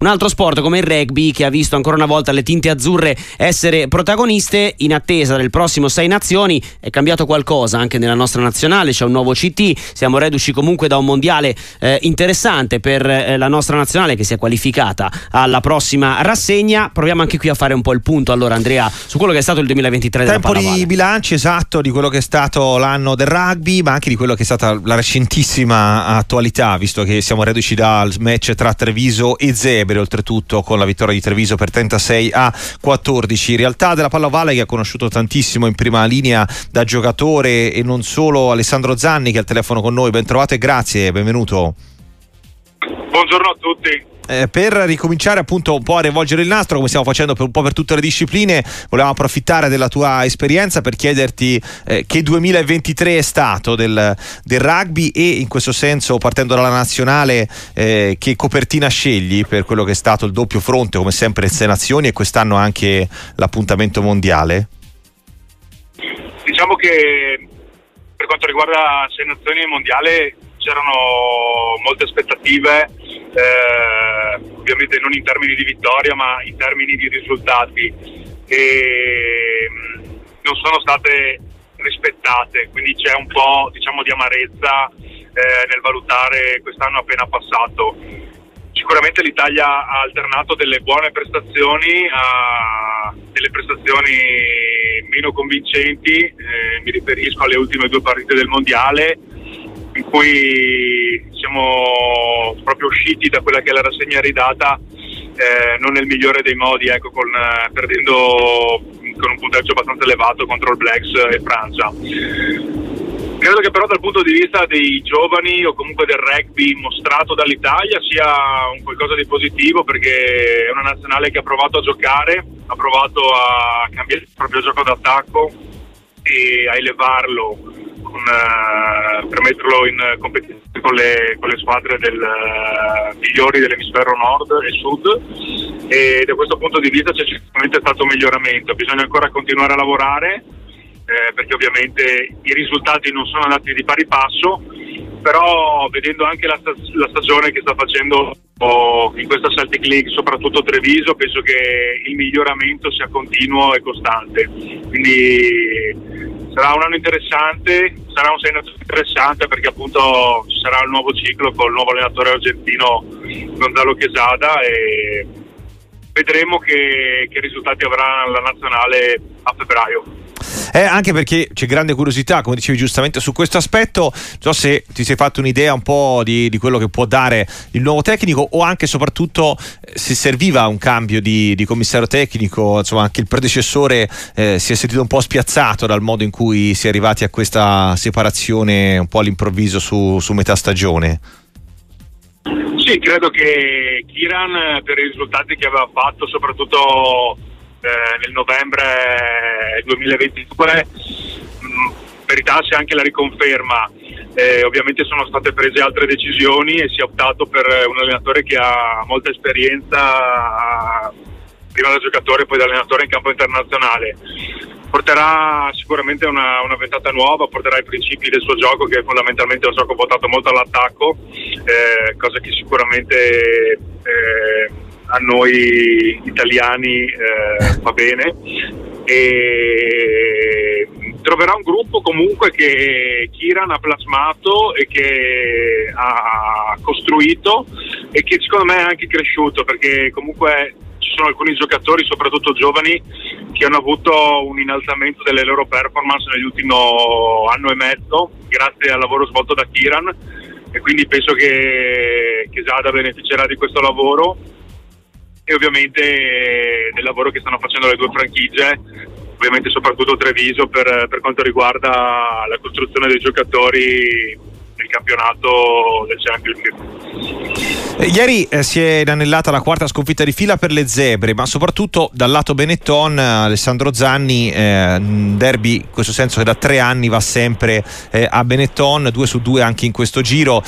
Un altro sport come il rugby che ha visto ancora una volta le tinte azzurre essere protagoniste in attesa del prossimo Sei Nazioni è cambiato qualcosa anche nella nostra nazionale, c'è un nuovo CT, siamo reduci comunque da un mondiale eh, interessante per eh, la nostra nazionale che si è qualificata alla prossima rassegna. Proviamo anche qui a fare un po' il punto allora Andrea su quello che è stato il 2023 Tempo della di bilanci esatto di quello che è stato l'anno del rugby ma anche di quello che è stata la recentissima attualità visto che siamo reduci dal match tra Treviso e Zebra Tevere oltretutto con la vittoria di Treviso per 36 a 14 realtà della pallavale che ha conosciuto tantissimo in prima linea da giocatore e non solo Alessandro Zanni che è al telefono con noi. Ben trovato e grazie benvenuto. Buongiorno a tutti eh, per ricominciare appunto un po' a rivolgere il nastro come stiamo facendo per un po' per tutte le discipline volevamo approfittare della tua esperienza per chiederti eh, che 2023 è stato del, del, rugby e in questo senso partendo dalla nazionale eh, che copertina scegli per quello che è stato il doppio fronte come sempre le nazioni e quest'anno anche l'appuntamento mondiale? Diciamo che per quanto riguarda sei nazioni mondiale c'erano molte aspettative eh, ovviamente non in termini di vittoria ma in termini di risultati e mm, non sono state rispettate, quindi c'è un po' diciamo, di amarezza eh, nel valutare quest'anno appena passato. Sicuramente l'Italia ha alternato delle buone prestazioni a delle prestazioni meno convincenti, eh, mi riferisco alle ultime due partite del Mondiale in cui siamo proprio usciti da quella che è la rassegna ridata eh, non nel migliore dei modi, ecco, con, eh, perdendo con un punteggio abbastanza elevato contro il Blacks e Francia. Credo che però dal punto di vista dei giovani o comunque del rugby mostrato dall'Italia sia un qualcosa di positivo perché è una nazionale che ha provato a giocare, ha provato a cambiare il proprio gioco d'attacco e a elevarlo con, uh, per metterlo in competizione con le, con le squadre del, uh, migliori dell'emisfero nord e sud. E da questo punto di vista c'è sicuramente stato un miglioramento, bisogna ancora continuare a lavorare eh, perché ovviamente i risultati non sono andati di pari passo, però vedendo anche la, la stagione che sta facendo in questa Celtic League, soprattutto Treviso, penso che il miglioramento sia continuo e costante. Quindi sarà un anno interessante, sarà un segno interessante perché appunto ci sarà il nuovo ciclo con il nuovo allenatore argentino Gonzalo Quesada e vedremo che, che risultati avrà la nazionale a febbraio. Eh, anche perché c'è grande curiosità, come dicevi giustamente, su questo aspetto. Non so se ti sei fatto un'idea un po' di, di quello che può dare il nuovo tecnico o anche e soprattutto eh, se serviva un cambio di, di commissario tecnico, insomma anche il predecessore eh, si è sentito un po' spiazzato dal modo in cui si è arrivati a questa separazione un po' all'improvviso su, su metà stagione. Sì, credo che Kiran per i risultati che aveva fatto, soprattutto eh, nel novembre 2022 mh, meritasse anche la riconferma. Eh, ovviamente sono state prese altre decisioni e si è optato per un allenatore che ha molta esperienza prima da giocatore e poi da allenatore in campo internazionale. Porterà sicuramente una, una, ventata nuova, porterà i principi del suo gioco che fondamentalmente è un gioco votato molto all'attacco, eh, cosa che sicuramente eh, a noi italiani eh, va bene. E troverà un gruppo comunque che Kiran ha plasmato e che ha costruito e che secondo me è anche cresciuto perché comunque ci sono alcuni giocatori, soprattutto giovani, che hanno avuto un innalzamento delle loro performance nell'ultimo anno e mezzo grazie al lavoro svolto da Kiran. E quindi penso che, che Zada beneficerà di questo lavoro e ovviamente eh, del lavoro che stanno facendo le due franchigie, ovviamente soprattutto Treviso per, per quanto riguarda la costruzione dei giocatori campionato del Championship. Eh, ieri eh, si è inanellata la quarta sconfitta di fila per le zebre, ma soprattutto dal lato Benetton Alessandro Zanni, eh, derby in questo senso che da tre anni va sempre eh, a Benetton, due su due anche in questo giro.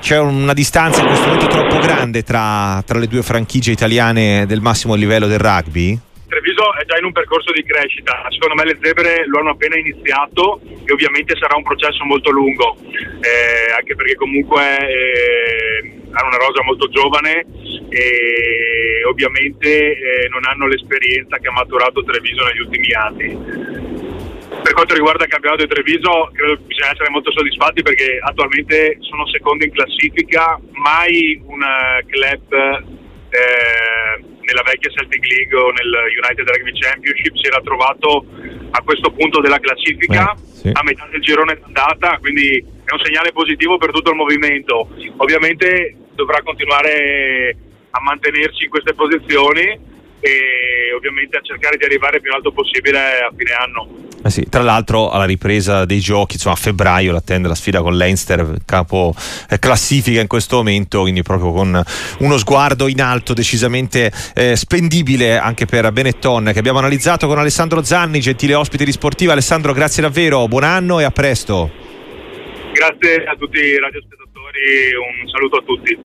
C'è una distanza in questo momento troppo grande tra, tra le due franchigie italiane del massimo livello del rugby? Treviso è già in un percorso di crescita, secondo me le zebre lo hanno appena iniziato e ovviamente sarà un processo molto lungo, eh, anche perché comunque eh, hanno una rosa molto giovane e ovviamente eh, non hanno l'esperienza che ha maturato Treviso negli ultimi anni. Per quanto riguarda il campionato di Treviso, credo che bisogna essere molto soddisfatti perché attualmente sono secondi in classifica, mai un eh, club eh, nella vecchia Celtic League o nel United Rugby Championship si era trovato a questo punto della classifica eh, sì. a metà del girone d'andata, quindi è un segnale positivo per tutto il movimento. Ovviamente dovrà continuare a mantenersi in queste posizioni e ovviamente a cercare di arrivare il più in alto possibile a fine anno. Eh sì, tra l'altro alla ripresa dei giochi, insomma a febbraio l'attende la sfida con Leinster, capo eh, classifica in questo momento, quindi proprio con uno sguardo in alto decisamente eh, spendibile anche per Benetton che abbiamo analizzato con Alessandro Zanni, gentile ospite di Sportiva. Alessandro, grazie davvero, buon anno e a presto. Grazie a tutti i radiospettatori, un saluto a tutti.